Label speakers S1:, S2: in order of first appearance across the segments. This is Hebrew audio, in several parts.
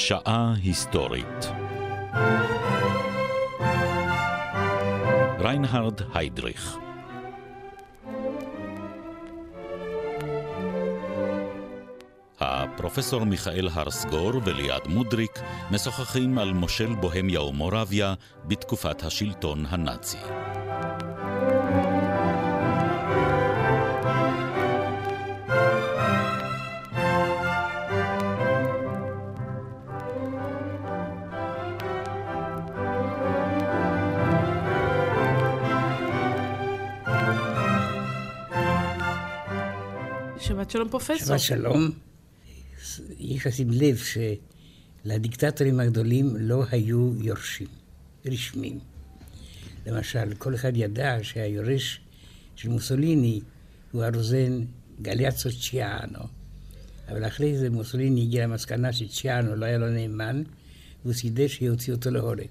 S1: שעה היסטורית ריינהרד היידריך הפרופסור מיכאל הרסגור וליעד מודריק משוחחים על מושל בוהמיה ומורביה בתקופת השלטון הנאצי.
S2: פרופסור.
S3: שבת שלום. יש לשים לב שלדיקטטורים הגדולים לא היו יורשים רשמים. למשל, כל אחד ידע שהיורש של מוסוליני הוא הרוזן גליאצו צ'יאנו. אבל אחרי זה מוסוליני הגיע למסקנה שצ'יאנו לא היה לו נאמן, והוא סידר שיוציא אותו להורג.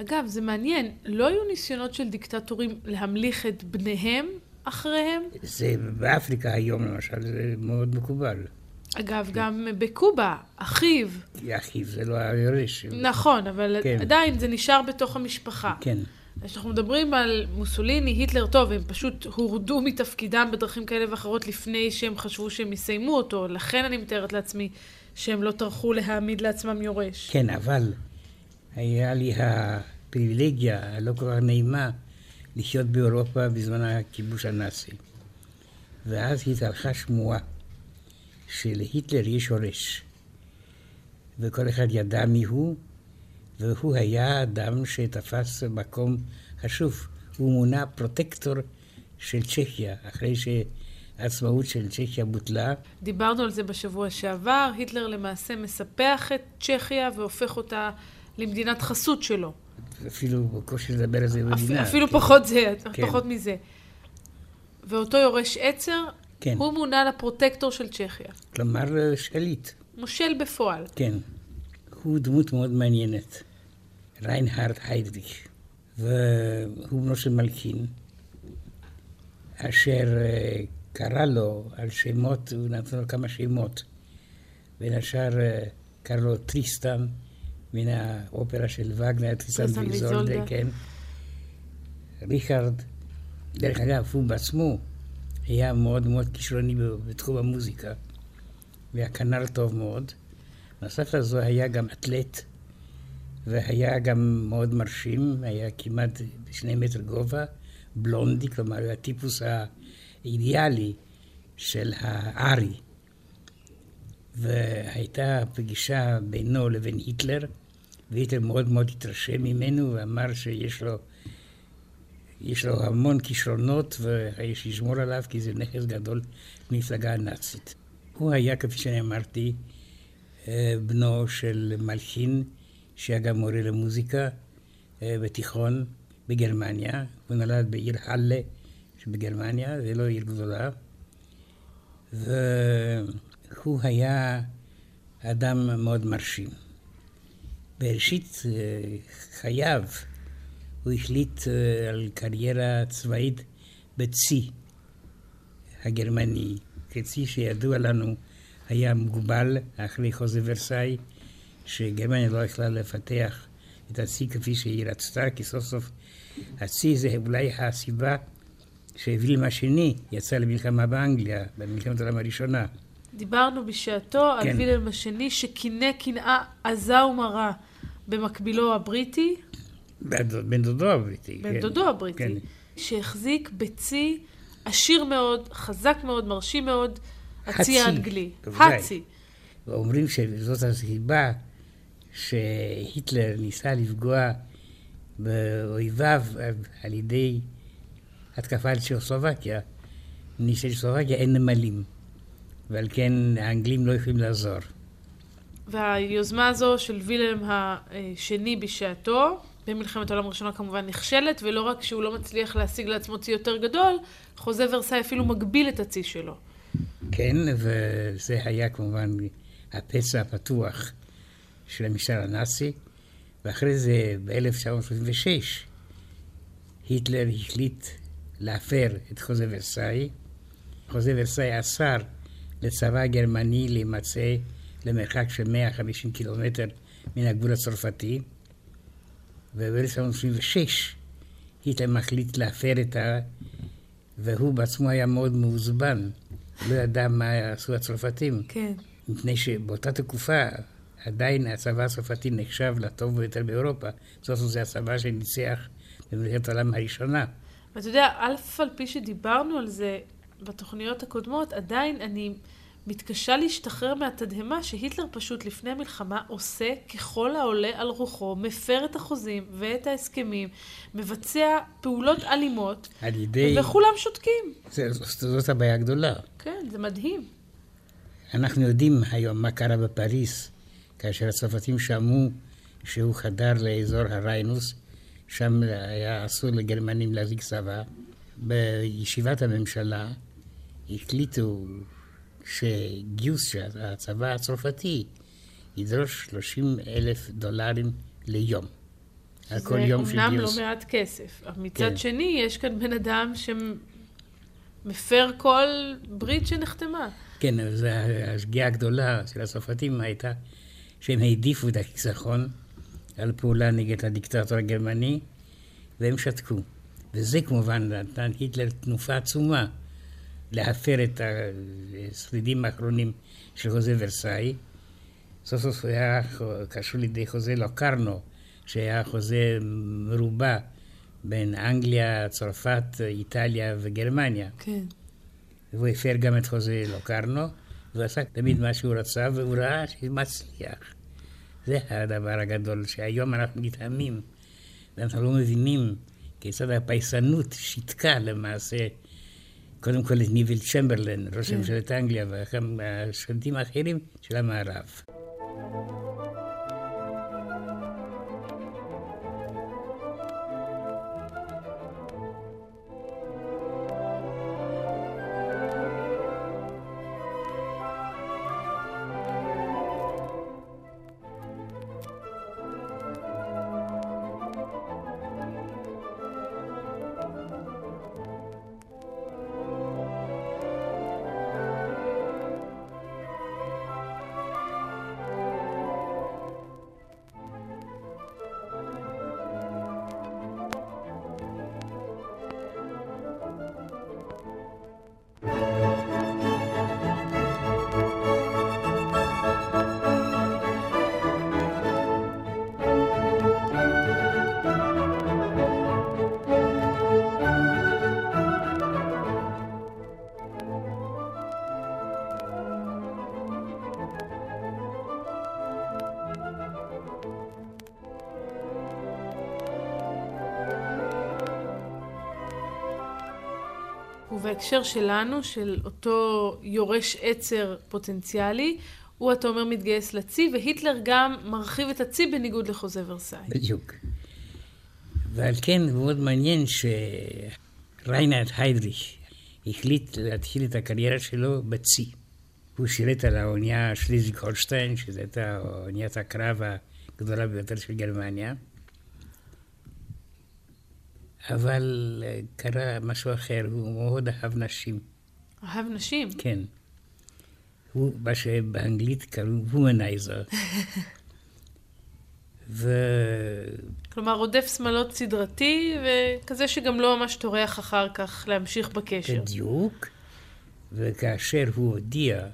S2: אגב, זה מעניין, לא היו ניסיונות של דיקטטורים להמליך את בניהם אחריהם?
S3: זה באפריקה היום למשל, זה מאוד מקובל.
S2: אגב, גם בקובה, אחיו.
S3: אחיו, זה לא היורש.
S2: נכון, אבל כן. עדיין זה נשאר בתוך המשפחה.
S3: כן.
S2: כשאנחנו מדברים על מוסוליני, היטלר, טוב, הם פשוט הורדו מתפקידם בדרכים כאלה ואחרות לפני שהם חשבו שהם יסיימו אותו, לכן אני מתארת לעצמי שהם לא טרחו להעמיד לעצמם יורש.
S3: כן, אבל היה לי הפריבילגיה הלא כל כך נעימה לחיות באירופה בזמן הכיבוש הנאצי. ואז התהלכה שמועה שלהיטלר יש הורש, וכל אחד ידע מי הוא, והוא היה אדם שתפס מקום חשוב. הוא מונה פרוטקטור של צ'כיה, אחרי שהעצמאות של צ'כיה בוטלה.
S2: דיברנו על זה בשבוע שעבר, היטלר למעשה מספח את צ'כיה והופך אותה למדינת חסות שלו.
S3: אפילו בקושי לדבר על זה במדינה.
S2: אפילו כן. פחות זה, כן. פחות מזה. ואותו יורש עצר, כן. הוא מונה לפרוטקטור של צ'כיה.
S3: כלומר, שליט.
S2: מושל בפועל.
S3: כן. הוא דמות מאוד מעניינת. ריינהרד היידריך. והוא בנו של מלכין, אשר קרא לו על שמות, הוא נתן לו כמה שמות. בין השאר קרא לו טריסטן, מן האופרה של וגנר, טריסטן ויזולדה, כן. ריכרד, דרך אגב, הוא בעצמו היה מאוד מאוד כישרוני בתחום המוזיקה, והיה כנר טוב מאוד. נוסף לזו היה גם אתלט, והיה גם מאוד מרשים, היה כמעט שני מטר גובה, בלונדי, כלומר, הטיפוס האידיאלי של הארי. והייתה פגישה בינו לבין היטלר, והיטלר מאוד מאוד התרשם ממנו ואמר שיש לו יש לו המון כישרונות ויש לשמור עליו כי זה נכס גדול למפלגה הנאצית. הוא היה, כפי שאני אמרתי, אה, בנו של מלחין, שהיה גם מורה למוזיקה אה, בתיכון בגרמניה. הוא נולד בעיר הלה שבגרמניה, זה לא עיר גדולה. והוא היה אדם מאוד מרשים. בראשית אה, חייו הוא החליט אה, על קריירה צבאית בצי הגרמני. כצי שידוע לנו היה מוגבל אחרי חוזה ורסאי, שגרמניה לא יכלה לפתח את הצי כפי שהיא רצתה, כי סוף סוף הצי זה אולי הסיבה שווילם השני יצא למלחמה באנגליה, במלחמת העולם הראשונה.
S2: דיברנו בשעתו כן. על וילם השני שקינא קנאה עזה ומרה במקבילו הבריטי,
S3: בן דודו הבריטי.
S2: בן כן. דודו הבריטי, כן. שהחזיק בצי עשיר מאוד, חזק מאוד, מרשים מאוד, הצי האנגלי. הצי.
S3: ואומרים שזאת הסיבה שהיטלר ניסה לפגוע באויביו על ידי התקפה על צ'כוסלובקיה. צ'כוסלובקיה אין נמלים, ועל כן האנגלים לא יכולים לעזור.
S2: והיוזמה הזו של וילם השני בשעתו, במלחמת העולם הראשונה כמובן נכשלת, ולא רק שהוא לא מצליח להשיג לעצמו צי יותר גדול, חוזה ורסאי אפילו מגביל את הצי שלו.
S3: כן, וזה היה כמובן הפצע הפתוח של המשטר הנאצי, ואחרי זה ב-1936 היטלר החליט להפר את חוזה ורסאי. חוזה ורסאי אסר לצבא הגרמני להימצא למרחק של 150 קילומטר מן הגבול הצרפתי, וב-1926 היטלר מחליט להפר את ה... והוא בעצמו היה מאוד מעוזבן, לא ידע מה עשו הצרפתים.
S2: כן.
S3: מפני שבאותה תקופה עדיין הצבא הצרפתי נחשב לטוב ביותר באירופה. זאת אומרת, זה הצבא שניצח במלחמת העולם הראשונה.
S2: ואתה יודע, אף על פי שדיברנו על זה בתוכניות הקודמות, עדיין אני מתקשה להשתחרר מהתדהמה שהיטלר פשוט לפני המלחמה עושה ככל העולה על רוחו, מפר את החוזים ואת ההסכמים, מבצע פעולות אלימות,
S3: על ידי...
S2: וכולם שותקים.
S3: זה- זאת הבעיה הגדולה.
S2: כן, זה מדהים.
S3: אנחנו יודעים היום מה קרה בפריז, כאשר הצרפתים שמעו שהוא חדר לאזור הריינוס, שם היה אסור לגרמנים להזיק צבא. בישיבת הממשלה החליטו שגיוס הצבא הצרפתי ידרוש 30 אלף דולרים ליום. על כל יום של
S2: זה אומנם לא. מעט כסף. אבל מצד
S3: כן.
S2: שני, יש כאן בן אדם שמפר כל ברית שנחתמה.
S3: כן, אז השגיאה הגדולה של הצרפתים הייתה שהם העדיפו את החיסכון על פעולה נגד הדיקטטור הגרמני, והם שתקו. וזה כמובן נתן היטלר תנופה עצומה להפר את השרידים האחרונים של חוזה ורסאי. סוף סוף היה קשור לידי חוזה לוקרנו, שהיה חוזה מרובע בין אנגליה, צרפת, איטליה וגרמניה.
S2: כן.
S3: והוא הפר גם את חוזה לוקרנו, והוא עשה תמיד מה שהוא רצה, והוא ראה שמצליח. זה הדבר הגדול, שהיום אנחנו נתעמים, ואנחנו לא מבינים כיצד הפייסנות שיתקה למעשה, קודם כל את ניביל צ'מברלין, ראש
S2: כן.
S3: ממשלת אנגליה, וגם השלטים האחרים של המערב.
S2: ובהקשר שלנו, של אותו יורש עצר פוטנציאלי, הוא, אתה אומר, מתגייס לצי, והיטלר גם מרחיב את הצי בניגוד לחוזה ורסאי.
S3: בדיוק. ועל כן מאוד מעניין שריינרד היידריך החליט להתחיל את הקריירה שלו בצי. הוא שירת על האונייה שליזיק הולשטיין, שזו הייתה אוניית הקרב הגדולה ביותר של גרמניה. אבל אה, קרה משהו אחר, הוא מאוד אהב נשים.
S2: אהב נשים.
S3: כן. הוא, מה שבאנגלית קראו הומנייזר. ו...
S2: כלומר, רודף שמלות סדרתי, וכזה שגם לא ממש טורח אחר כך להמשיך בקשר.
S3: בדיוק. וכאשר הוא הודיע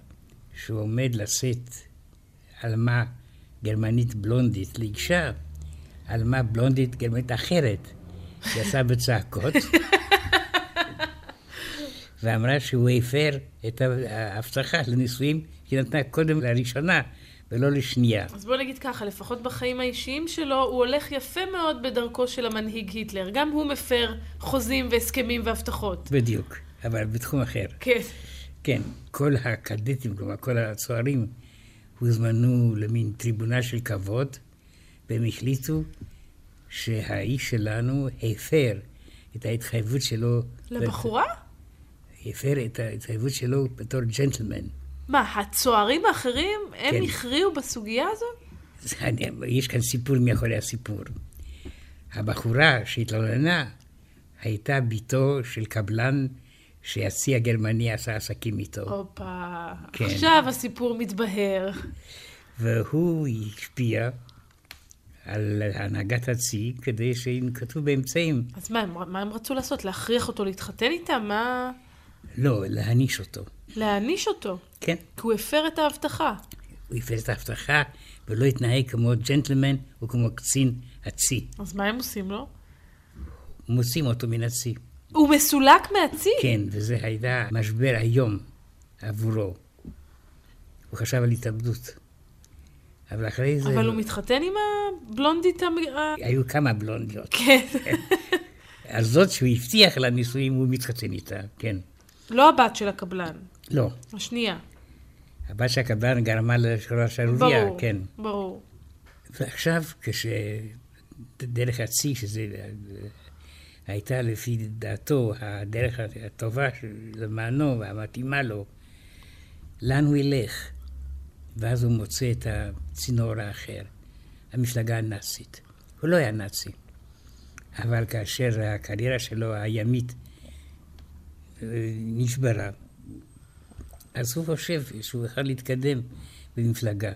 S3: שהוא עומד לשאת עלמה גרמנית בלונדית לאישה, עלמה בלונדית גרמנית אחרת, יצאה בצעקות, ואמרה שהוא הפר את ההבטחה לנישואים שהיא נתנה קודם לראשונה ולא לשנייה.
S2: אז בוא נגיד ככה, לפחות בחיים האישיים שלו, הוא הולך יפה מאוד בדרכו של המנהיג היטלר. גם הוא מפר חוזים והסכמים והבטחות.
S3: בדיוק, אבל בתחום אחר.
S2: כן.
S3: כן, כל הקדטים, כלומר כל הצוערים, הוזמנו למין טריבונה של כבוד, והם החליטו שהאיש שלנו הפר את ההתחייבות שלו.
S2: לבחורה?
S3: הפר את ההתחייבות שלו בתור ג'נטלמן.
S2: מה, הצוערים האחרים, הם
S3: כן.
S2: הכריעו בסוגיה הזאת?
S3: אני- יש כאן סיפור מאחורי הסיפור. הבחורה שהתלוננה הייתה בתו של קבלן שהצי הגרמני עשה עסקים איתו.
S2: הופה,
S3: כן.
S2: עכשיו הסיפור מתבהר.
S3: והוא השפיע על הנהגת הצי כדי שינקטו באמצעים.
S2: אז מה, מה הם רצו לעשות? להכריח אותו להתחתן איתם? מה...
S3: לא, להעניש אותו.
S2: להעניש אותו.
S3: כן,
S2: כי הוא הפר את ההבטחה.
S3: הוא הפר את ההבטחה ולא התנהג כמו ג'נטלמן או כמו קצין הצי.
S2: אז מה הם עושים לו?
S3: מוצאים אותו מן הצי.
S2: הוא מסולק מהצי?
S3: כן, וזה היה משבר איום עבורו. הוא חשב על התאבדות. אבל אחרי זה...
S2: אבל הוא מתחתן עם הבלונדית המ...
S3: היו כמה בלונדיות.
S2: כן.
S3: אז זאת שהוא הבטיח לה נישואים, הוא מתחתן איתה, כן.
S2: לא הבת של הקבלן,
S3: לא.
S2: השנייה.
S3: הבת של הקבלן גרמה לשערוריה,
S2: ברור.
S3: כן.
S2: ברור.
S3: ועכשיו, כשדרך הצי, שזה הייתה לפי דעתו הדרך הטובה למענו והמתאימה לו, לאן הוא ילך? ואז הוא מוצא את הצינור האחר, המפלגה הנאצית. הוא לא היה נאצי, אבל כאשר הקריירה שלו הימית אה, נשברה, אז הוא חושב שהוא יכול להתקדם במפלגה.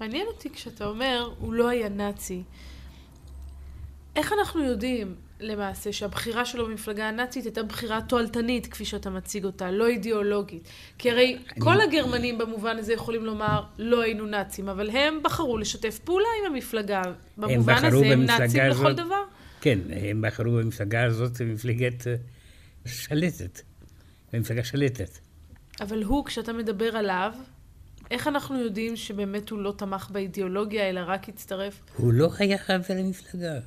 S2: מעניין אותי כשאתה אומר, הוא לא היה נאצי. איך אנחנו יודעים למעשה שהבחירה שלו במפלגה הנאצית הייתה בחירה תועלתנית, כפי שאתה מציג אותה, לא אידיאולוגית? כי הרי כל הגרמנים במובן הזה יכולים לומר, לא היינו נאצים, אבל הם בחרו לשתף פעולה עם המפלגה. במובן הזה הם נאצים לכל
S3: הזאת.
S2: דבר.
S3: כן, הם בחרו במפלגה הזאת, מפלגת אה, שלטת. במפלגה שלטת.
S2: אבל הוא, כשאתה מדבר עליו, איך אנחנו יודעים שבאמת הוא לא תמך באידיאולוגיה, אלא רק הצטרף?
S3: הוא לא היה חבר למפלגה.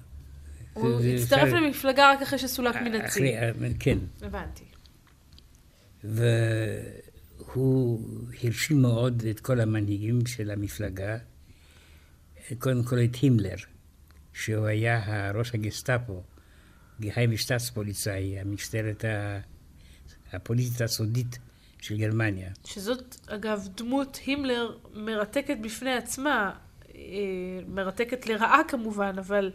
S2: הוא הצטרף למפלגה רק אחרי שסולק מן הצי.
S3: אחרי- אה, כן.
S2: הבנתי.
S3: והוא הרשים מאוד את כל המנהיגים של המפלגה, קודם כל את הימלר, שהוא היה ראש הגסטאפו, גהיים שטאצפוליצאי, המשטרת הפוליטית הסודית של גרמניה.
S2: שזאת, אגב, דמות הימלר מרתקת בפני עצמה, אה, מרתקת לרעה כמובן, אבל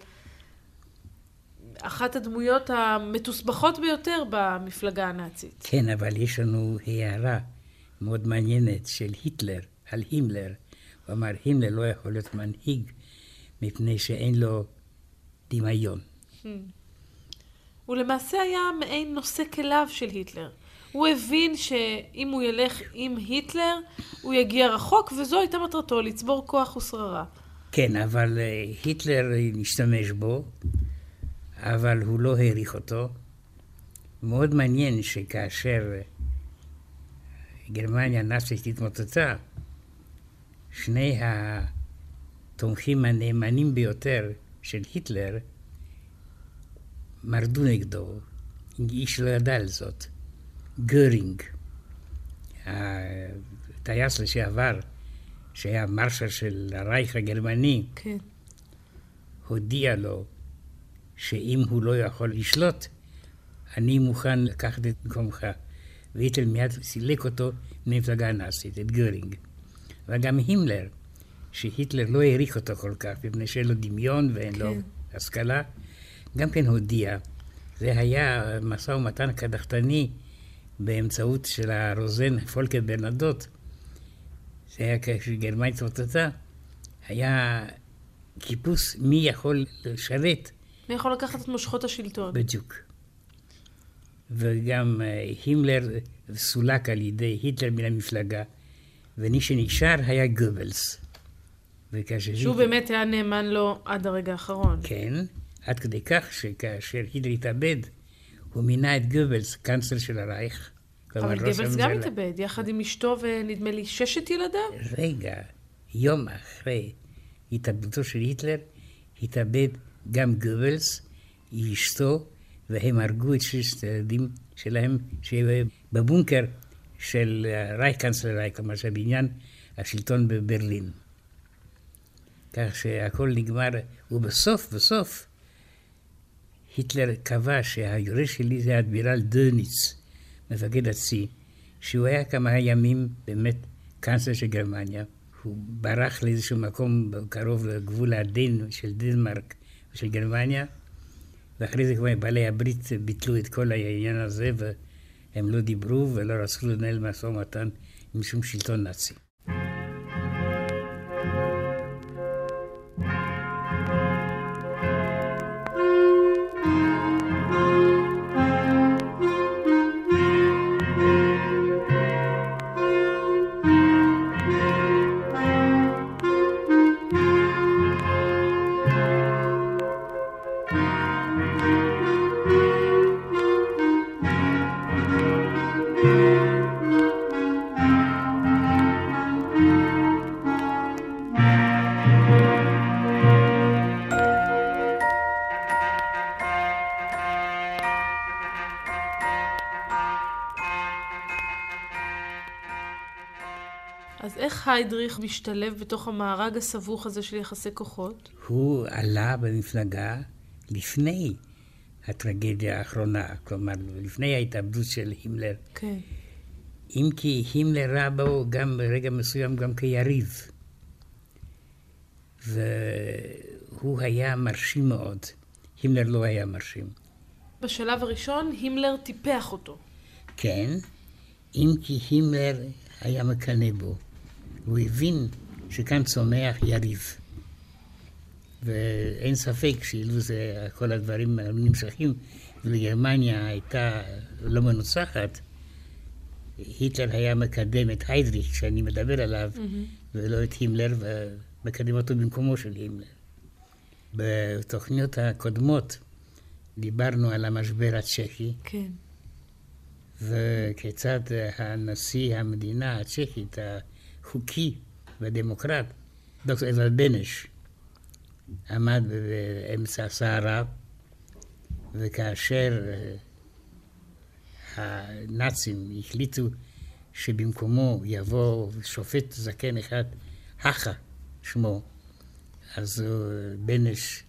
S2: אחת הדמויות המתוסבכות ביותר במפלגה הנאצית.
S3: כן, אבל יש לנו הערה מאוד מעניינת של היטלר על הימלר. הוא אמר, הימלר לא יכול להיות מנהיג מפני שאין לו דמיון.
S2: הוא למעשה היה מעין נושא כליו של היטלר. הוא הבין שאם הוא ילך עם היטלר, הוא יגיע רחוק, וזו הייתה מטרתו, לצבור כוח ושררה.
S3: כן, אבל אה, היטלר השתמש בו, אבל הוא לא העריך אותו. מאוד מעניין שכאשר גרמניה הנאצית התמוטטה, שני התומכים הנאמנים ביותר של היטלר מרדו נגדו, איש לא ידע על זאת. גרינג, הטייס לשעבר, שהיה מרשל של הרייך הגרמני,
S2: כן.
S3: הודיע לו שאם הוא לא יכול לשלוט, אני מוכן לקחת את מקומך. והיטלר מיד סילק אותו ממפלגה הנאצית, את גרינג. אבל גם הימלר, שהיטלר לא העריך אותו כל כך, מפני שאין לו דמיון ואין לו
S2: כן.
S3: השכלה, גם כן הודיע. זה היה משא ומתן קדחתני באמצעות של הרוזן פולקר ברנדוט. זה היה כשגרמניה התמוטטה. היה חיפוש מי יכול לשרת
S2: מי יכול לקחת את מושכות השלטון?
S3: בדיוק. וגם אה, הימלר סולק על ידי היטלר מן המפלגה, ומי שנשאר היה גובלס. וכאשר
S2: שהוא
S3: היטלר-
S2: באמת היה נאמן לו עד הרגע האחרון.
S3: כן, עד כדי כך שכאשר היטלר התאבד, הוא מינה את גובלס קאנצלר של הרייך.
S2: אבל גבלס גם. התאבד, יחד עם אשתו ונדמה לי ששת ילדיו?
S3: רגע, יום אחרי התאבדותו של היטלר, התאבד גם גובלס, אשתו, והם הרגו את ששת הילדים שלהם שהיו בבונקר של רייכקנצלר רייך, כלומר של בניין השלטון בברלין. כך שהכל נגמר, ובסוף, בסוף, היטלר קבע שהיורש שלי זה האדמירל דוניץ, מפקד הצי, שהוא היה כמה ימים באמת קאנצלר של גרמניה. הוא ברח לאיזשהו מקום קרוב לגבול הדין של דנמרק ושל גרמניה, ואחרי זה כבר בעלי הברית ביטלו את כל העניין הזה, והם לא דיברו ולא רצו לנהל משא ומתן עם שום שלטון נאצי.
S2: היידריך משתלב בתוך המארג הסבוך הזה של יחסי כוחות?
S3: הוא עלה במפלגה לפני הטרגדיה האחרונה, כלומר, לפני ההתאבדות של הימלר.
S2: כן.
S3: אם כי הימלר ראה בו גם ברגע מסוים גם כיריב. והוא היה מרשים מאוד. הימלר לא היה מרשים.
S2: בשלב הראשון הימלר טיפח אותו.
S3: כן, אם כי הימלר היה מקנא בו. הוא הבין שכאן צומח יריב. ואין ספק שאילו זה כל הדברים נמשכים וגרמניה הייתה לא מנוצחת, היטלר היה מקדם את היידריך, שאני מדבר עליו, mm-hmm. ולא את הימלר, ומקדם אותו במקומו של הימלר. בתוכניות הקודמות דיברנו על המשבר הצ'כי.
S2: כן.
S3: וכיצד הנשיא המדינה הצ'כית, החוקי והדמוקרט, דוקטור אבל בנש, עמד באמצע הסערה, וכאשר אה, הנאצים החליטו שבמקומו יבוא שופט זקן אחד, האחה שמו, אז בנש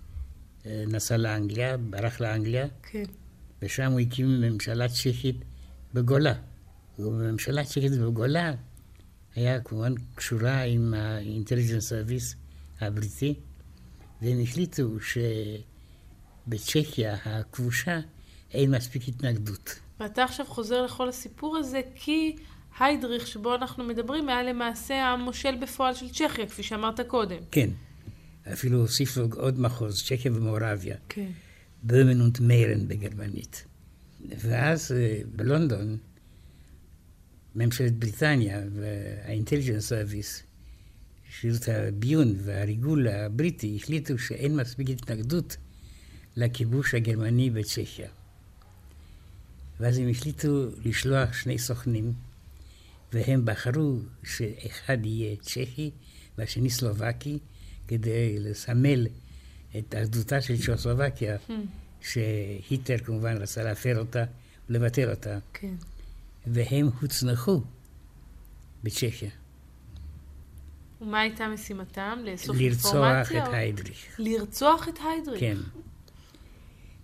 S3: אה, נסע לאנגליה, ברח לאנגליה,
S2: כן.
S3: ושם הוא הקים ממשלה צ'כית בגולה. ובממשלה צ'כית בגולה היה כמובן קשורה עם ה Intelligence Service הבריטי, והם החליטו שבצ'כיה הכבושה אין מספיק התנגדות.
S2: ואתה עכשיו חוזר לכל הסיפור הזה כי היידריך שבו אנחנו מדברים היה למעשה המושל בפועל של צ'כיה, כפי שאמרת קודם.
S3: כן. אפילו הוסיף לו עוד מחוז, צ'כיה ומורביה.
S2: כן.
S3: Böhmen und Mähren בגרמנית. ואז אה, בלונדון, ממשלת בריטניה וה Intelligence Service, שירות הביון והריגול הבריטי, החליטו שאין מספיק התנגדות לכיבוש הגרמני בצ'כיה. ואז הם החליטו לשלוח שני סוכנים, והם בחרו שאחד יהיה צ'כי והשני סלובקי, כדי לסמל את אחדותה של צ'כוסלובקיה, hmm. שהיטלר כמובן רצה להפר אותה ולבטל אותה.
S2: כן.
S3: והם הוצנחו בצ'כיה.
S2: ומה הייתה משימתם? לאסוף
S3: אינפורמציה? לרצוח את היידריך.
S2: לרצוח את היידריך?
S3: כן.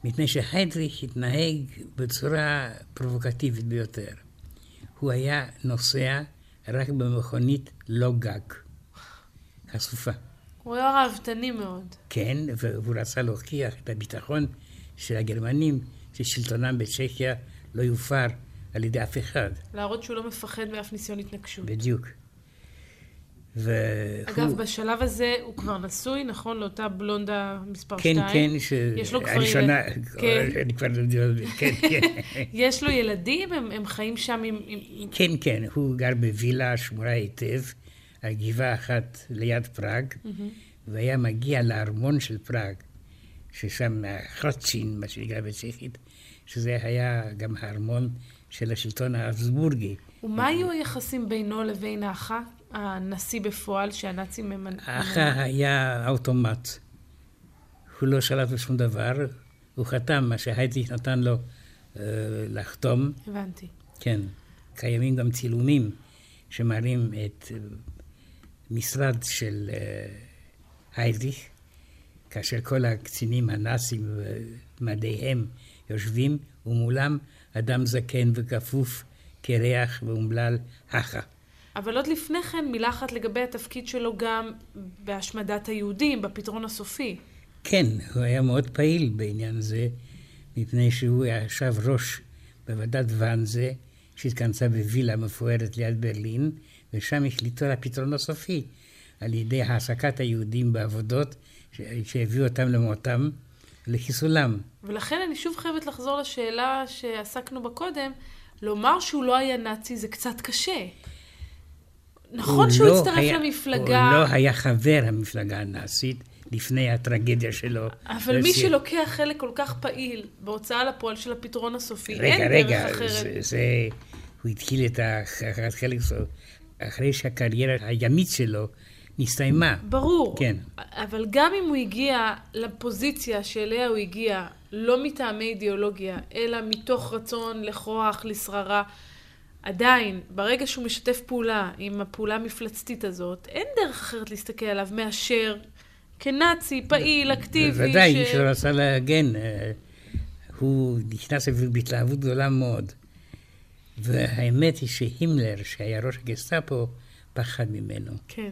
S3: מפני שהיידריך התנהג בצורה פרובוקטיבית ביותר. הוא היה נוסע רק במכונית לא גג, חשופה.
S2: הוא היה ראוותני מאוד.
S3: כן, והוא רצה להוכיח את הביטחון של הגרמנים, ששלטונם בצ'כיה לא יופר על ידי אף אחד.
S2: להראות שהוא לא מפחד מאף ניסיון התנגשות.
S3: בדיוק.
S2: והוא... אגב, בשלב הזה הוא כבר נשוי, נכון? לאותה בלונדה מספר 2?
S3: כן, כן, ש...
S2: יש לו כבר
S3: הראשונה, כן. אני כבר לא יודע, כן, כן.
S2: יש לו ילדים? הם, הם חיים שם עם, עם...
S3: כן, כן, הוא גר בווילה שמורה היטב, על גבעה אחת ליד פראג. והיה מגיע לארמון של פראג, ששם חרצ'ין, מה שנקרא בצ'כית, שזה היה גם הארמון של השלטון האבסבורגי.
S2: ומה היו היחסים בינו לבין האחה? הנשיא בפועל שהנאצים ממנ...
S3: האחה היה אוטומט. הוא לא שלט בשום דבר, הוא חתם מה שהיידריך נתן לו אה, לחתום.
S2: הבנתי.
S3: כן. קיימים גם צילומים שמראים את משרד של אה, היידריך, כאשר כל הקצינים הנאצים ומדיהם יושבים, ומולם אדם זקן וכפוף, קרח ואומלל, הכה.
S2: אבל עוד לפני כן, מילה אחת לגבי התפקיד שלו גם בהשמדת היהודים, בפתרון הסופי.
S3: כן, הוא היה מאוד פעיל בעניין הזה, מפני שהוא ישב ראש בוועדת ואנזה, שהתכנסה בווילה מפוארת ליד ברלין, ושם החליטו על הפתרון הסופי, על ידי העסקת היהודים בעבודות שהביאו אותם למותם, לחיסולם.
S2: ולכן אני שוב חייבת לחזור לשאלה שעסקנו בה קודם, לומר שהוא לא היה נאצי זה קצת קשה. נכון שהוא לא הצטרף היה, למפלגה...
S3: הוא לא היה חבר המפלגה הנאצית לפני הטרגדיה שלו.
S2: אבל מי שלוקח חלק כל כך פעיל בהוצאה לפועל של הפתרון הסופי,
S3: רגע, אין רגע, דרך אחרת. רגע, רגע, זה... הוא התחיל את החלק שלו אחרי שהקריירה הימית שלו נסתיימה.
S2: ברור.
S3: כן.
S2: אבל גם אם הוא הגיע לפוזיציה שאליה הוא הגיע, לא מטעמי אידיאולוגיה, אלא מתוך רצון לכוח, לשררה, עדיין, ברגע שהוא משתף פעולה עם הפעולה המפלצתית הזאת, אין דרך אחרת להסתכל עליו מאשר כנאצי, פעיל, אקטיבי.
S3: בוודאי, מי ש... שרצה להגן, אה, הוא נכנס בהתלהבות גדולה מאוד. והאמת היא שהימלר, שהיה ראש הגסטאפו, פחד ממנו.
S2: כן.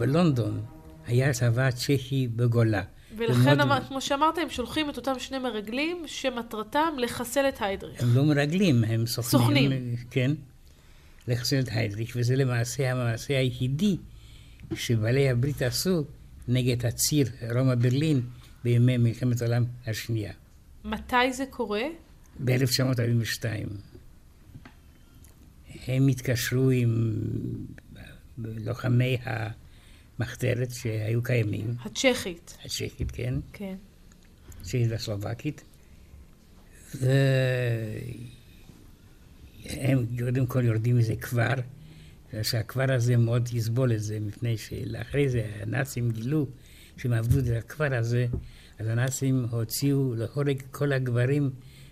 S3: בלונדון היה צבא צ'כי בגולה.
S2: ולכן, ומוד... כמו שאמרת, הם שולחים את אותם שני מרגלים שמטרתם לחסל את היידריך.
S3: הם לא מרגלים, הם סוכנים. סוכנים. כן, לחסל את היידריך, וזה למעשה המעשה היחידי שבעלי הברית עשו נגד הציר רומא-ברלין בימי מלחמת העולם השנייה.
S2: מתי זה קורה?
S3: ב-1942. הם התקשרו עם לוחמי ה... מחתרת שהיו קיימים.
S2: הצ'כית.
S3: הצ'כית, כן.
S2: כן.
S3: הצ'כית והסלובקית. והם קודם כל יורדים מזה כבר, שהכבר הזה מאוד יסבול את זה, מפני שאחרי זה הנאצים גילו שהם עבדו את הכבר הזה, אז הנאצים הוציאו להורג כל הגברים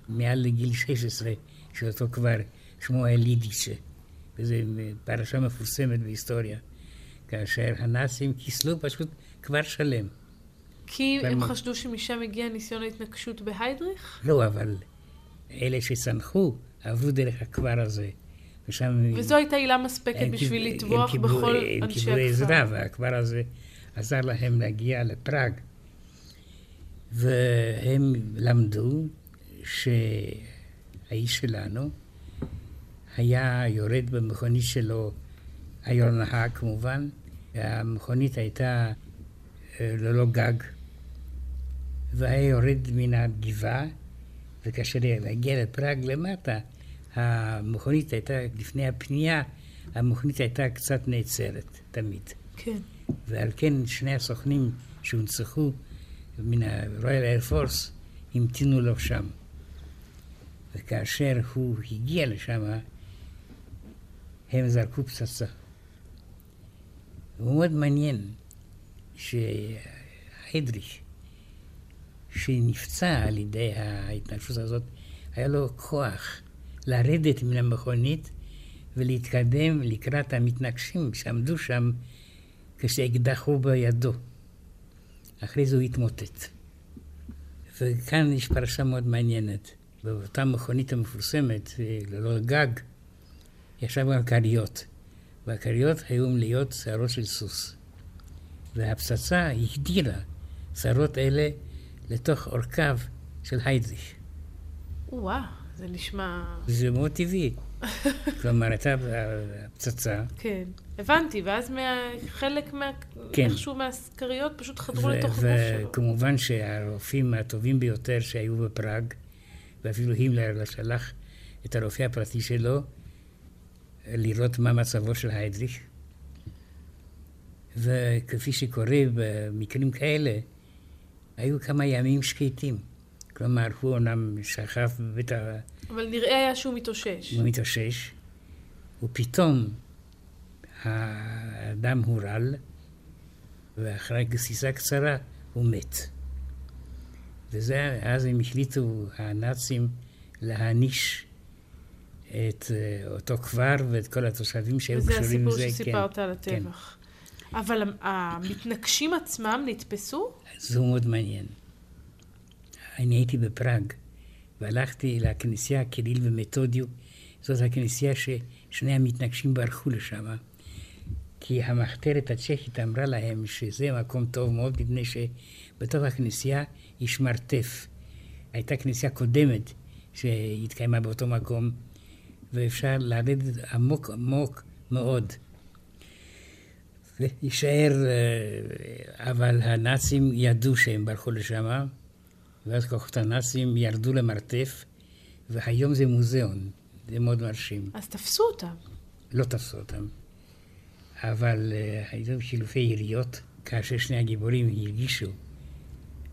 S3: מעל לגיל 16 של אותו כבר, שמו אלידישה. וזו פרשה מפורסמת בהיסטוריה. כאשר הנאצים חיסלו פשוט כבר שלם.
S2: כי הם חשדו שמשם הגיע ניסיון ההתנגשות בהיידריך?
S3: לא, אבל אלה שצנחו עברו דרך הכבר הזה. ושם...
S2: וזו הייתה עילה מספקת בשביל לטבוח בכל אנשי הכפר.
S3: הם קיבלו עזרה, והכבר הזה עזר להם להגיע לפראג. והם למדו שהאיש שלנו היה יורד במכונית שלו היה לו נהג כמובן, והמכונית הייתה אה, ללא גג, והיה יורד מן הגבעה, וכאשר הגיע לפראג למטה, המכונית הייתה, לפני הפנייה, המכונית הייתה קצת נעצרת, תמיד.
S2: כן.
S3: ועל כן שני הסוכנים שהונצחו מן Air Force המתינו לו שם. וכאשר הוא הגיע לשם, הם זרקו פצצה. הוא מאוד מעניין שהיידריך, שנפצע על ידי ההתנגשות הזאת, היה לו כוח לרדת מן המכונית ולהתקדם לקראת המתנגשים שעמדו שם כשאקדח הוא בידו. אחרי זה הוא התמוטט. וכאן יש פרשה מאוד מעניינת. באותה מכונית המפורסמת, ללא גג, ישב גם כריות. והכריות היו מלאות שערות של סוס. והפצצה הגדילה שערות אלה לתוך עורקיו של היידריך.
S2: וואו, זה נשמע...
S3: זה מאוד טבעי. כלומר, הייתה הפצצה.
S2: כן, הבנתי, ואז חלק מה... כן. איכשהו מהסקריות פשוט חדרו לתוך הגוף שלו.
S3: וכמובן שהרופאים הטובים ביותר שהיו בפראג, ואפילו הימלר שלח את הרופא הפרטי שלו לראות מה מצבו של היידריך. וכפי שקורה במקרים כאלה, היו כמה ימים שקטים. כלומר, הוא אומנם שכב בבית ה...
S2: אבל נראה היה שהוא מתאושש.
S3: הוא מתאושש, ופתאום האדם הורעל, ואחרי גסיסה קצרה הוא מת. וזה, אז הם החליטו, הנאצים, להעניש את אה, אותו כפר ואת כל התושבים שהיו קשורים לזה.
S2: וזה הסיפור שסיפרת כן, על הטבח. כן. אבל המתנגשים עצמם נתפסו?
S3: זה מאוד מעניין. אני הייתי בפראג, והלכתי לכנסייה קיריל ומתודיו. זאת הכנסייה ששני המתנגשים ברחו לשם. כי המחתרת הצ'כית אמרה להם שזה מקום טוב מאוד, מפני שבתוך הכנסייה יש מרתף. הייתה כנסייה קודמת שהתקיימה באותו מקום, ואפשר לרדת עמוק עמוק מאוד. להישאר, אה, אבל הנאצים ידעו שהם ברחו לשם, ואז כוחות הנאצים ירדו למרתף, והיום זה מוזיאון, זה מאוד מרשים.
S2: אז תפסו אותם.
S3: לא תפסו אותם, אבל uh, היו חילופי יריות, כאשר שני הגיבורים הרגישו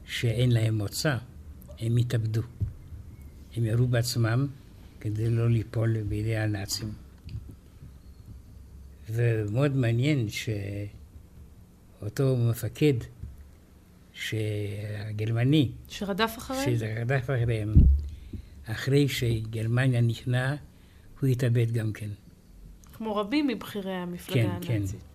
S3: שאין להם מוצא, הם התאבדו. הם ירו בעצמם כדי לא ליפול בידי הנאצים. ומאוד מעניין שאותו מפקד שהגרמני...
S2: שרדף אחריהם?
S3: שרדף אחריהם. אחרי שגרמניה נכנעה, הוא התאבד גם כן.
S2: כמו רבים מבכירי המפלגה כן,
S3: כן. הנאצית. כן.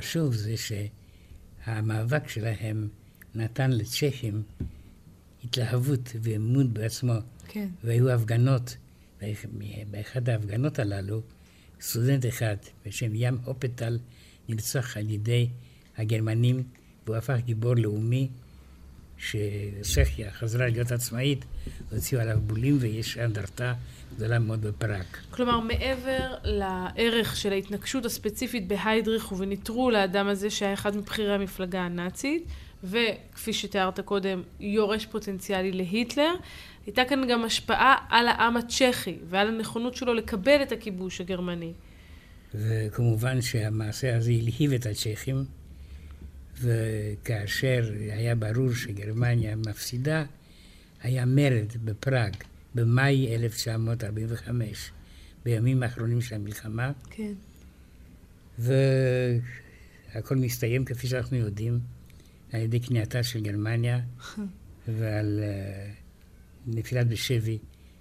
S3: שחשוב זה שהמאבק שלהם נתן לצ'כים התלהבות ואמון בעצמו.
S2: כן.
S3: והיו הפגנות, באחד ההפגנות הללו, סטודנט אחד בשם ים הופטל נרצח על ידי הגרמנים, והוא הפך גיבור לאומי, שצ'כיה חזרה להיות עצמאית, הוציאו עליו בולים ויש אנדרטה גדולה מאוד בפראג.
S2: כלומר, מעבר לערך של ההתנגשות הספציפית בהיידריך ובנטרול האדם הזה שהיה אחד מבכירי המפלגה הנאצית, וכפי שתיארת קודם, יורש פוטנציאלי להיטלר, הייתה כאן גם השפעה על העם הצ'כי ועל הנכונות שלו לקבל את הכיבוש הגרמני.
S3: וכמובן שהמעשה הזה הלהיב את הצ'כים, וכאשר היה ברור שגרמניה מפסידה, היה מרד בפראג. במאי 1945, בימים האחרונים של המלחמה.
S2: כן.
S3: והכל מסתיים, כפי שאנחנו יודעים, על ידי כניעתה של גרמניה ועל uh, נפילת בשבי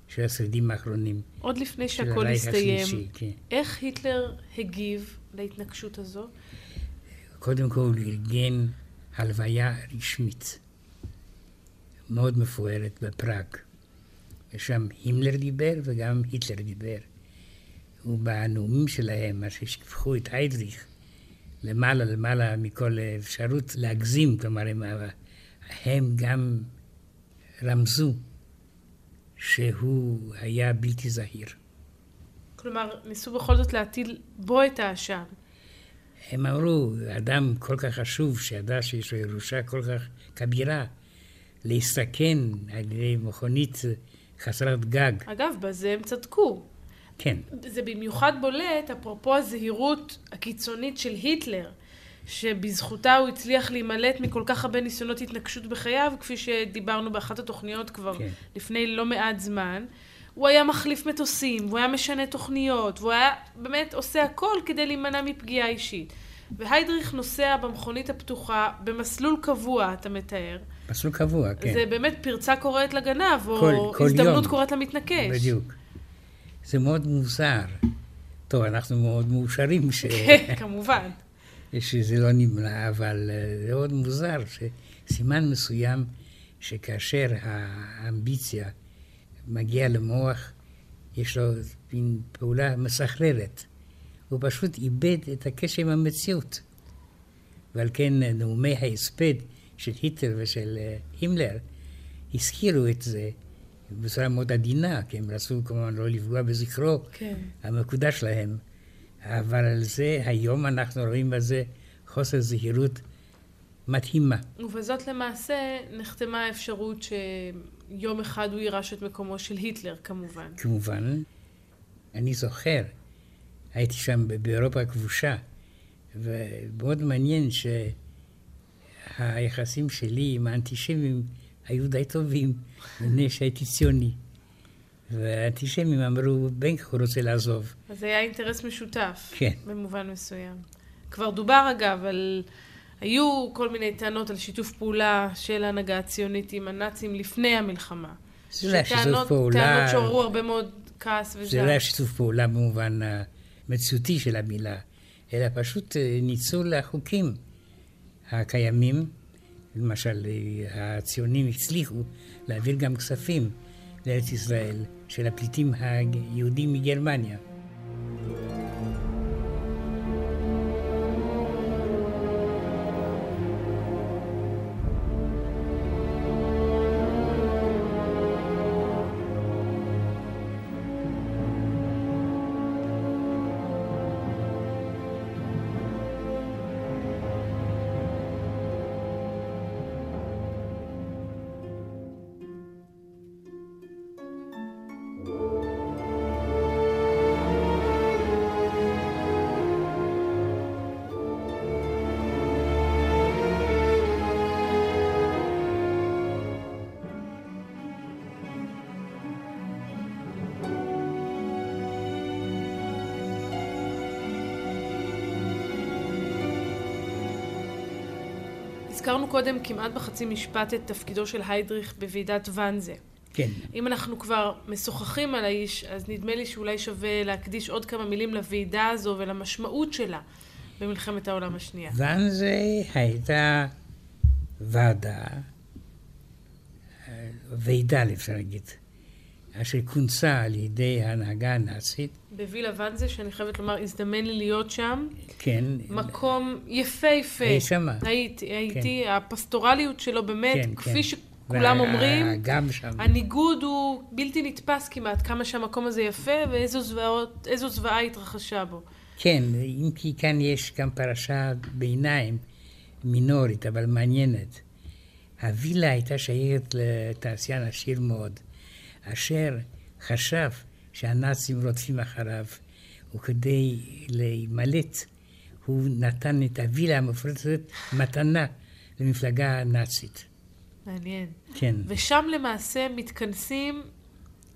S3: של השרידים האחרונים.
S2: עוד לפני שהכל הסתיים, כן. איך היטלר הגיב להתנגשות הזו?
S3: קודם כל הוא ארגן הלוויה רשמית, מאוד מפוארת בפראג. ושם הימלר דיבר וגם היטלר דיבר. ובנאומים שלהם, מה ששפכו את היידריך למעלה למעלה מכל אפשרות להגזים, כלומר הם, הם גם רמזו שהוא היה בלתי זהיר.
S2: כלומר, ניסו בכל זאת להטיל בו את האשם.
S3: הם אמרו, אדם כל כך חשוב, שידע שיש לו ירושה כל כך כבירה, להסתכן על ידי מכונית חסרת גג.
S2: אגב, בזה הם צדקו.
S3: כן.
S2: זה במיוחד בולט, אפרופו הזהירות הקיצונית של היטלר, שבזכותה הוא הצליח להימלט מכל כך הרבה ניסיונות התנגשות בחייו, כפי שדיברנו באחת התוכניות כבר
S3: כן.
S2: לפני לא מעט זמן. הוא היה מחליף מטוסים, והוא היה משנה תוכניות, והוא היה באמת עושה הכל כדי להימנע מפגיעה אישית. והיידריך נוסע במכונית הפתוחה במסלול קבוע, אתה מתאר.
S3: מסלול קבוע, כן.
S2: זה באמת פרצה קוראת לגנב, או
S3: כל- כל
S2: הזדמנות
S3: יום.
S2: קוראת למתנקש.
S3: בדיוק. זה מאוד מוזר. טוב, אנחנו מאוד מאושרים ש...
S2: כן, כמובן.
S3: שזה לא נמנע, אבל אה, זה מאוד מוזר שסימן מסוים שכאשר האמביציה מגיעה למוח, יש לו מין פעולה מסחררת. הוא פשוט איבד את הקשר עם המציאות. ועל כן נאומי ההספד של היטלר ושל אה, הימלר הזכירו את זה בצורה מאוד עדינה, כי הם רצו כמובן לא לפגוע בזכרו
S2: כן.
S3: המקודש להם. אבל על זה, היום אנחנו רואים בזה חוסר זהירות מדהימה.
S2: ובזאת למעשה נחתמה האפשרות שיום אחד הוא יירש את מקומו של היטלר, כמובן.
S3: כמובן, אני זוכר, הייתי שם באירופה הכבושה, ומאוד מעניין שהיחסים שלי עם האנטישמים היו די טובים, מפני שהייתי ציוני. והאנטישמים אמרו, כה הוא רוצה לעזוב.
S2: אז זה היה אינטרס משותף.
S3: כן.
S2: במובן מסוים. כבר דובר אגב על... היו כל מיני טענות על שיתוף פעולה של ההנהגה הציונית עם הנאצים לפני המלחמה.
S3: זה לא היה שיתוף פעולה...
S2: טענות שעוררו הרבה מאוד כעס וזעם.
S3: זה לא היה שיתוף פעולה במובן המציאותי של המילה, אלא פשוט אה, ניצול החוקים הקיימים. למשל, אה, הציונים הצליחו להעביר גם כספים לארץ ישראל של הפליטים היהודים מגרמניה.
S2: הזכרנו קודם כמעט בחצי משפט את תפקידו של היידריך בוועידת ואנזה.
S3: כן,
S2: אם אנחנו כבר משוחחים על האיש, אז נדמה לי שאולי שווה להקדיש עוד כמה מילים לוועידה הזו ולמשמעות שלה במלחמת העולם השנייה.
S3: ואנזה הייתה ועדה, אה, ועידה אפשר להגיד, אשר כונסה על ידי ההנהגה הנאצית,
S2: בווילה ואנזה, שאני חייבת לומר, הזדמן לי להיות שם.
S3: כן,
S2: מקום יפהפה.
S3: היית שמה?
S2: הייתי, הייתי. הפסטורליות שלו באמת,
S3: כן,
S2: כפי
S3: כן.
S2: שכולם אומרים,
S3: גם שם.
S2: הניגוד הוא בלתי נתפס כמעט, כמה שהמקום הזה יפה ואיזו זוועות, זוועה התרחשה בו.
S3: כן, אם כי כאן יש גם פרשה ביניים מינורית, אבל מעניינת. הווילה הייתה שייכת לתעשיין עשיר מאוד, אשר חשב שהנאצים רודפים אחריו, וכדי להימלט, הוא נתן את הווילה המפורצת מתנה למפלגה הנאצית.
S2: מעניין.
S3: כן,
S2: ושם למעשה מתכנסים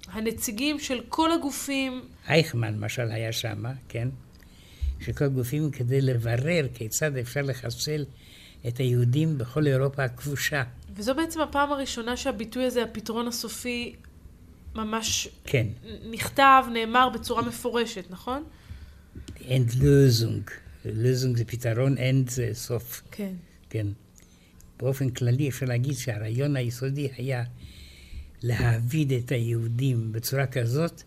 S2: הנציגים של כל הגופים,
S3: אייכמן למשל היה שם, כן? שכל הגופים כדי לברר כיצד אפשר לחסל את היהודים בכל אירופה הכבושה.
S2: וזו בעצם הפעם הראשונה שהביטוי הזה, הפתרון הסופי, ממש
S3: כן,
S2: נכתב, נאמר בצורה מפורשת, נכון?
S3: Endlösung. Lösung זה פתרון, End זה סוף,
S2: כן.
S3: כן. באופן כללי אפשר להגיד שהרעיון היסודי היה להעביד את היהודים בצורה כזאת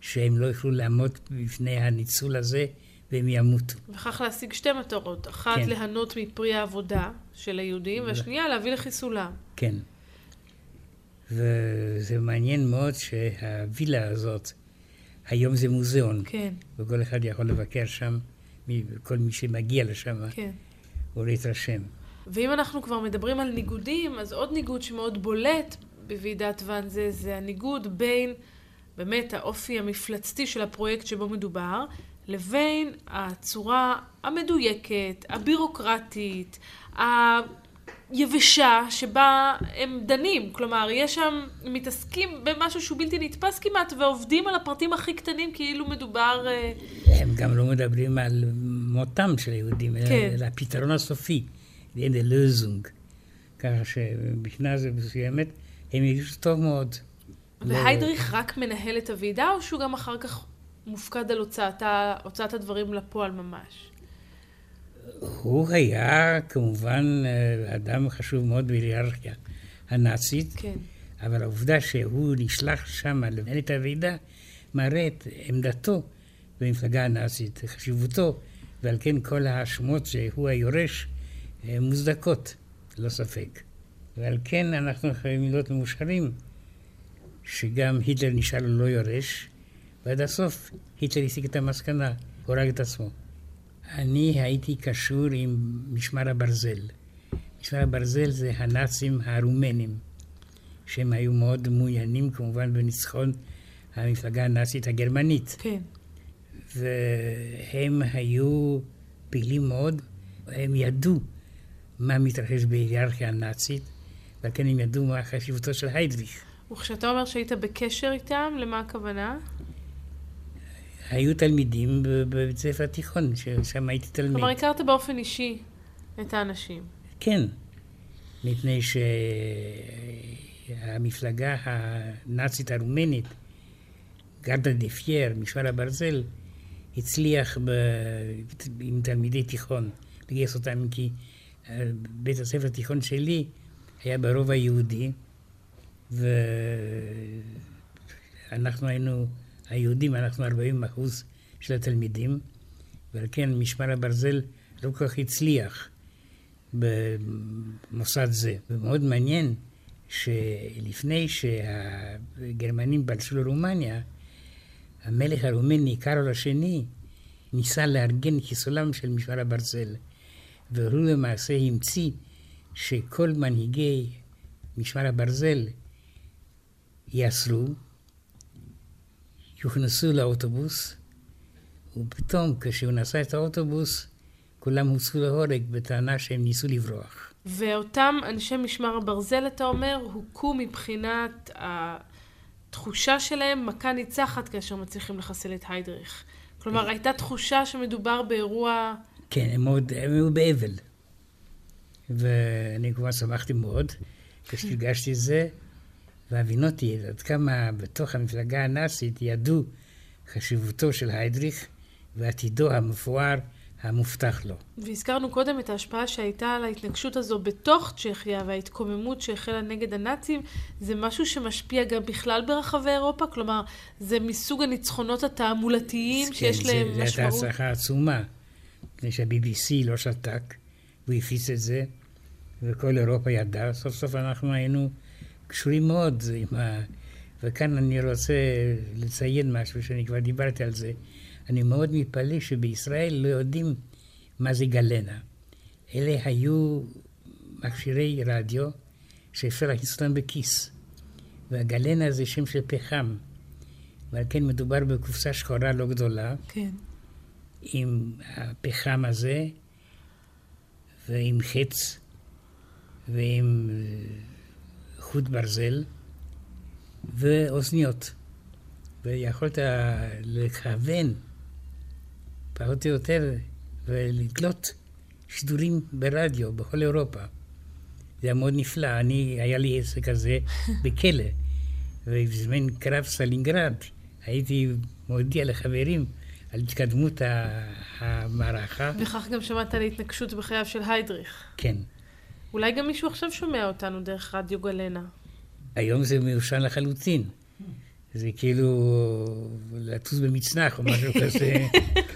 S3: שהם לא יוכלו לעמוד בפני הניצול הזה והם ימותו.
S2: וכך להשיג שתי מטרות. אחת,
S3: כן.
S2: ליהנות מפרי העבודה של היהודים, והשנייה, להביא לחיסולם.
S3: כן. וזה מעניין מאוד שהווילה הזאת, היום זה מוזיאון,
S2: כן.
S3: וכל אחד יכול לבקר שם כל מי שמגיע לשם,
S2: כן.
S3: הוא להתרשם.
S2: ואם אנחנו כבר מדברים על ניגודים, אז עוד ניגוד שמאוד בולט בוועידת ואנזה זה הניגוד בין באמת האופי המפלצתי של הפרויקט שבו מדובר, לבין הצורה המדויקת, הבירוקרטית, היבשה שבה הם דנים. כלומר, יש שם, מתעסקים במשהו שהוא בלתי נתפס כמעט, ועובדים על הפרטים הכי קטנים כאילו מדובר... אה,
S3: הם גם לא מדברים על מותם של היהודים, כן. אלא הפתרון הסופי, אין לוזונג. ככה שבשנה זו מסוימת הם יגישו טוב מאוד.
S2: והיידריך רק מנהל את הוועידה, או שהוא גם אחר כך מופקד על הוצאתה, הוצאת הדברים לפועל ממש?
S3: הוא היה כמובן אה, אדם חשוב מאוד בהיררכיה הנאצית,
S2: כן.
S3: אבל העובדה שהוא נשלח שם לנהל את הוועידה, מראה את עמדתו במפלגה הנאצית, חשיבותו, ועל כן כל ההאשמות שהוא היורש אה, מוצדקות, לא ספק. ועל כן אנחנו חייבים להיות מאושרים שגם היטלר נשאר לא יורש, ועד הסוף היטלר הסיק את המסקנה, הורג את עצמו. אני הייתי קשור עם משמר הברזל. משמר הברזל זה הנאצים הרומנים, שהם היו מאוד מעוניינים כמובן בניצחון המפלגה הנאצית הגרמנית.
S2: כן.
S3: והם היו פעילים מאוד, הם ידעו מה מתרחש בהיררכיה הנאצית, ועל כן הם ידעו מה חשיבותו של היידריך.
S2: וכשאתה אומר שהיית בקשר איתם, למה הכוונה?
S3: היו תלמידים בבית ספר התיכון, ששם הייתי תלמיד.
S2: כלומר, הכרת באופן אישי את האנשים.
S3: כן, מפני שהמפלגה הנאצית הרומנית, גרדה דה פייר, משמר הברזל, הצליח ב... עם תלמידי תיכון לגייס אותם, כי אה, בית הספר התיכון שלי היה ברוב היהודי, ואנחנו היינו, היהודים, אנחנו 40 אחוז של התלמידים, ועל כן משמר הברזל לא כל כך הצליח במוסד זה. ומאוד מעניין שלפני שהגרמנים פלשו לרומניה, המלך הרומני, קארול השני, ניסה לארגן חיסולם של משמר הברזל, והוא למעשה המציא שכל מנהיגי משמר הברזל יעצרו, יוכנסו לאוטובוס, ופתאום כשהוא נסע את האוטובוס, כולם הוצאו להורג בטענה שהם ניסו לברוח.
S2: ואותם אנשי משמר הברזל, אתה אומר, הוכו מבחינת התחושה שלהם מכה ניצחת כאשר מצליחים לחסל את היידריך. כלומר, הייתה תחושה שמדובר באירוע...
S3: כן, הם, מאוד, הם היו באבל. ואני כמובן שמחתי מאוד כשהרגשתי את זה. והבינותי עד כמה בתוך המפלגה הנאצית ידעו חשיבותו של היידריך ועתידו המפואר המובטח לו.
S2: והזכרנו קודם את ההשפעה שהייתה על ההתנגשות הזו בתוך צ'כיה וההתקוממות שהחלה נגד הנאצים. זה משהו שמשפיע גם בכלל ברחבי אירופה? כלומר, זה מסוג הניצחונות התעמולתיים כן, שיש זה, להם
S3: זה
S2: משמעות?
S3: זו הייתה הצלחה עצומה, מפני שה-BBC לא שתק, הוא הפיץ את זה, וכל אירופה ידעה. סוף סוף אנחנו היינו... קשורים מאוד עם ה... וכאן אני רוצה לציין משהו שאני כבר דיברתי על זה. אני מאוד מתפלא שבישראל לא יודעים מה זה גלנה. אלה היו מכשירי רדיו שאפשר להכניס אותם בכיס. והגלנה זה שם של פחם. ועל כן מדובר בקופסה שחורה לא גדולה.
S2: כן.
S3: עם הפחם הזה, ועם חץ, ועם חוט ברזל ואוזניות. ויכולת לכוון פחות או יותר ולתלות שידורים ברדיו בכל אירופה. זה היה מאוד נפלא. אני, היה לי עסק כזה בכלא, ובזמן קרב סלינגרד הייתי מודיע לחברים על התקדמות המערכה.
S2: וכך גם שמעת על התנגשות בחייו של היידריך.
S3: כן.
S2: אולי גם מישהו עכשיו שומע אותנו דרך רדיו גלנה.
S3: היום זה מיושן לחלוטין. זה כאילו לטוס במצנח או משהו כזה.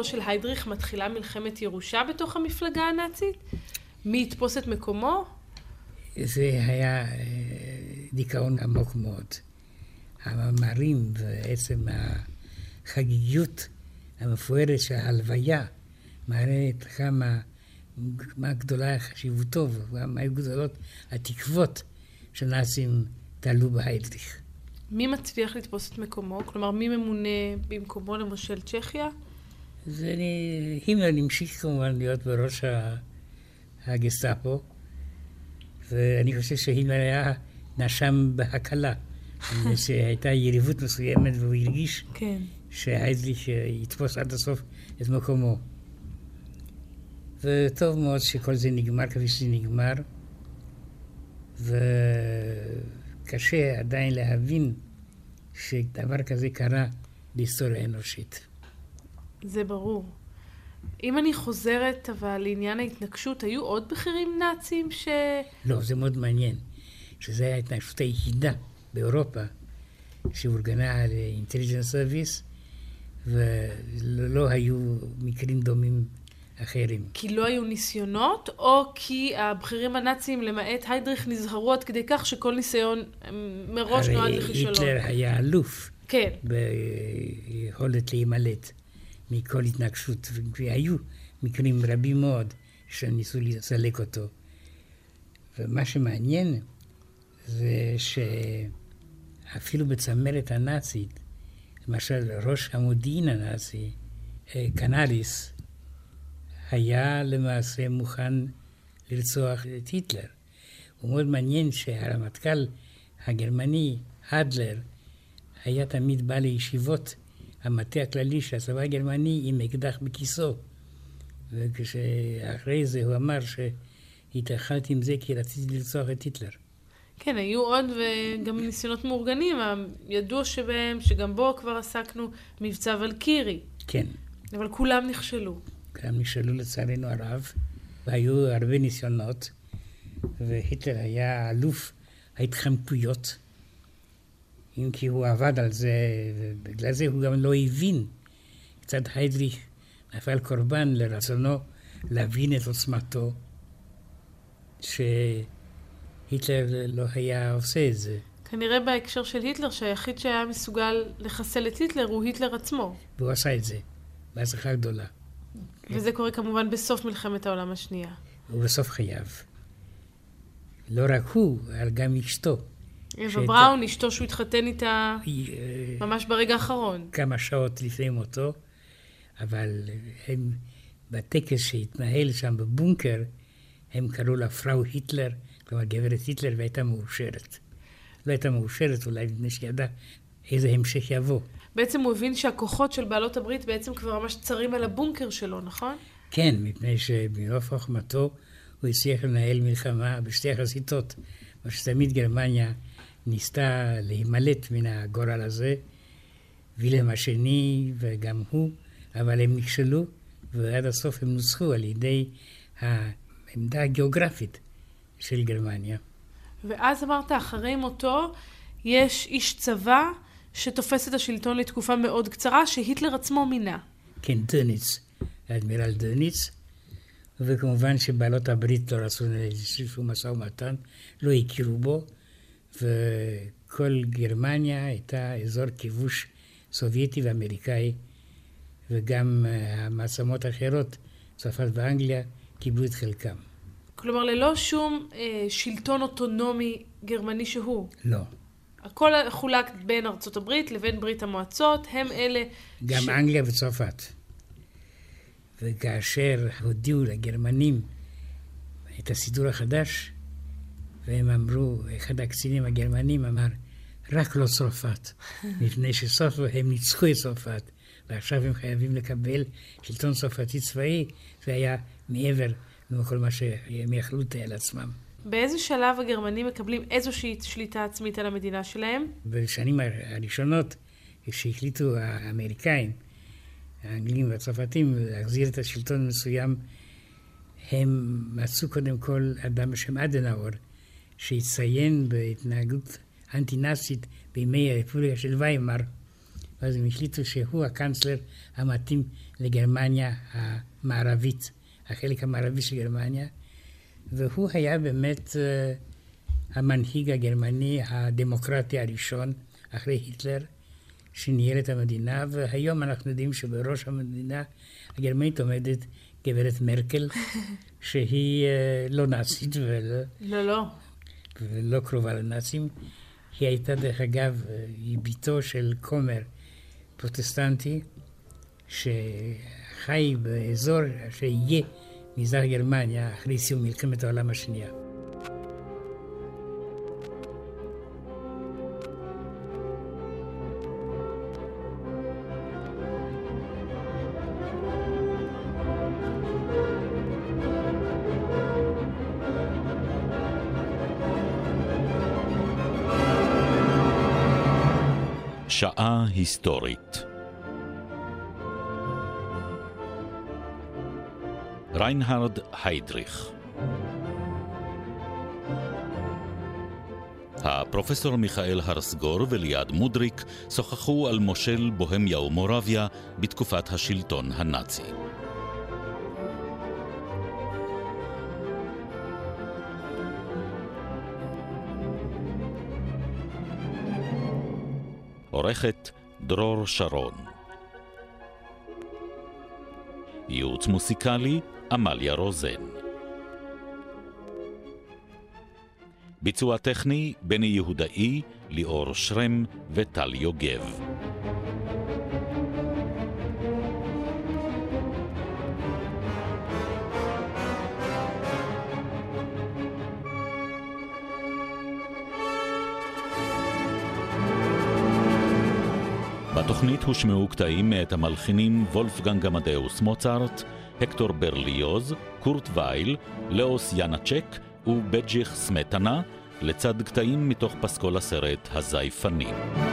S2: מותו של היידריך מתחילה מלחמת ירושה בתוך המפלגה הנאצית? מי יתפוס את מקומו?
S3: זה היה אה, דיכאון עמוק מאוד. המאמרים ועצם החגיגיות המפוארת של ההלוויה מראה כמה מה גדולה חשיבותו ומה היו גדולות התקוות שנאצים תעלו בהיידריך.
S2: מי מצליח לתפוס את מקומו? כלומר, מי ממונה במקומו למושל צ'כיה?
S3: זה הימלר המשיך כמובן להיות בראש הגסטאפו, ואני חושב שהימלר היה נשם בהקלה. שהייתה יריבות מסוימת והוא הרגיש
S2: כן.
S3: שהיידליך יתפוס עד הסוף את מקומו. וטוב מאוד שכל זה נגמר כפי שזה נגמר, וקשה עדיין להבין שדבר כזה קרה בהיסטוריה האנושית.
S2: זה ברור. אם אני חוזרת אבל לעניין ההתנקשות, היו עוד בכירים נאצים ש...
S3: לא, זה מאוד מעניין, שזו הייתה ההתנקשות היחידה באירופה שאורגנה על intelligence service, ולא היו מקרים דומים אחרים.
S2: כי לא היו ניסיונות, או כי הבכירים הנאצים, למעט היידריך, נזהרו עד כדי כך שכל ניסיון מראש נועד לכישלון.
S3: הרי היטלר היה אלוף.
S2: כן.
S3: ביכולת להימלט מכל התנגשות, והיו מקרים רבים מאוד שניסו לסלק אותו. ומה שמעניין זה שאפילו בצמרת הנאצית, למשל ראש המודיעין הנאצי, אה, קנאליס, היה למעשה מוכן לרצוח את היטלר. הוא מאוד מעניין שהרמטכ"ל הגרמני, אדלר, היה תמיד בא לישיבות המטה הכללי של הצבא הגרמני עם אקדח בכיסו. וכשאחרי זה הוא אמר שהתאכלתי עם זה כי רציתי לרצוח את היטלר.
S2: כן, היו עוד וגם ניסיונות מאורגנים, הידוע שבהם, שגם בו כבר עסקנו, מבצע ולקירי.
S3: כן.
S2: אבל כולם נכשלו.
S3: כולם נכשלו לצערנו הרב, והיו הרבה ניסיונות, והיטלר היה אלוף ההתחמקויות, אם כי הוא עבד על זה, ובגלל זה הוא גם לא הבין. קצת היידריך נפל קורבן לרצונו להבין את עוצמתו, שהיטלר לא היה עושה את זה.
S2: כנראה בהקשר של היטלר, שהיחיד שהיה מסוגל לחסל את היטלר הוא היטלר עצמו.
S3: והוא עשה את זה, בהצלחה גדולה.
S2: וזה קורה כמובן בסוף מלחמת העולם השנייה.
S3: ובסוף חייו. לא רק הוא, אבל גם אשתו.
S2: אווה בראון, אשתו שהוא התחתן איתה ממש ברגע האחרון.
S3: כמה שעות לפני מותו, אבל הם, בטקס שהתנהל שם בבונקר, הם קראו לה פראו היטלר, כלומר גברת היטלר, והייתה מאושרת. לא הייתה מאושרת אולי מפני שידעה איזה המשך יבוא.
S2: בעצם הוא הבין שהכוחות של בעלות הברית בעצם כבר ממש צרים על הבונקר שלו, נכון?
S3: כן, מפני שמרוב חוכמתו הוא הצליח לנהל מלחמה בשתי החזיתות. מה שתמיד גרמניה ניסתה להימלט מן הגורל הזה, וילם השני וגם הוא, אבל הם נכשלו, ועד הסוף הם נוסחו על ידי העמדה הגיאוגרפית של גרמניה.
S2: ואז אמרת, אחרי מותו יש איש צבא שתופס את השלטון לתקופה מאוד קצרה, שהיטלר עצמו מינה.
S3: כן, דוניץ, האדמירל דוניץ, וכמובן שבעלות הברית לא רצו שום משא ומתן, לא הכירו בו, וכל גרמניה הייתה אזור כיבוש סובייטי ואמריקאי, וגם אה, המעצמות האחרות, צרפת ואנגליה, קיבלו את חלקם.
S2: כלומר, ללא שום אה, שלטון אוטונומי גרמני שהוא.
S3: לא.
S2: הכל חולק בין ארצות הברית לבין ברית המועצות, הם אלה...
S3: גם ש... אנגליה וצרפת. וכאשר הודיעו לגרמנים את הסידור החדש, והם אמרו, אחד הקצינים הגרמנים אמר, רק לא צרפת, מפני שסוף הם ניצחו את צרפת, ועכשיו הם חייבים לקבל שלטון צרפתי צבאי, זה היה מעבר לכל מה שהם יכלו לתאר לעצמם.
S2: באיזה שלב הגרמנים מקבלים איזושהי שליטה עצמית על המדינה שלהם?
S3: בשנים הראשונות, כשהחליטו האמריקאים, האנגלים והצרפתים להחזיר את השלטון המסוים, הם מצאו קודם כל אדם בשם אדנאור, שהציין בהתנהגות אנטי-נאצית בימי הרפובליקה של ויימאר, ואז הם החליטו שהוא הקאנצלר המתאים לגרמניה המערבית, החלק המערבי של גרמניה, והוא היה באמת uh, המנהיג הגרמני הדמוקרטי הראשון אחרי היטלר, שניהל את המדינה, והיום אנחנו יודעים שבראש המדינה הגרמנית עומדת גברת מרקל, שהיא uh, לא נאצית ולא...
S2: לא, לא.
S3: ולא קרובה לנאצים. היא הייתה, דרך אגב, היא בתו של כומר פרוטסטנטי, שחי באזור שיהיה מזרח גרמניה אחרי סיום מלחמת העולם השנייה.
S1: היסטורית ריינהרד היידריך הפרופסור מיכאל הרסגור וליעד מודריק שוחחו על מושל בוהמיה ומורביה בתקופת השלטון הנאצי. עורכת דרור שרון. ייעוץ מוסיקלי עמליה רוזן. ביצוע טכני בני יהודאי, ליאור שרם וטל יוגב. בתוכנית הושמעו קטעים מאת המלחינים וולפגנג עמדאוס מוצרט, הקטור ברליוז, קורט וייל, לאוס ינצ'ק ובג'יך סמטנה, לצד קטעים מתוך פסקול הסרט "הזייפנים".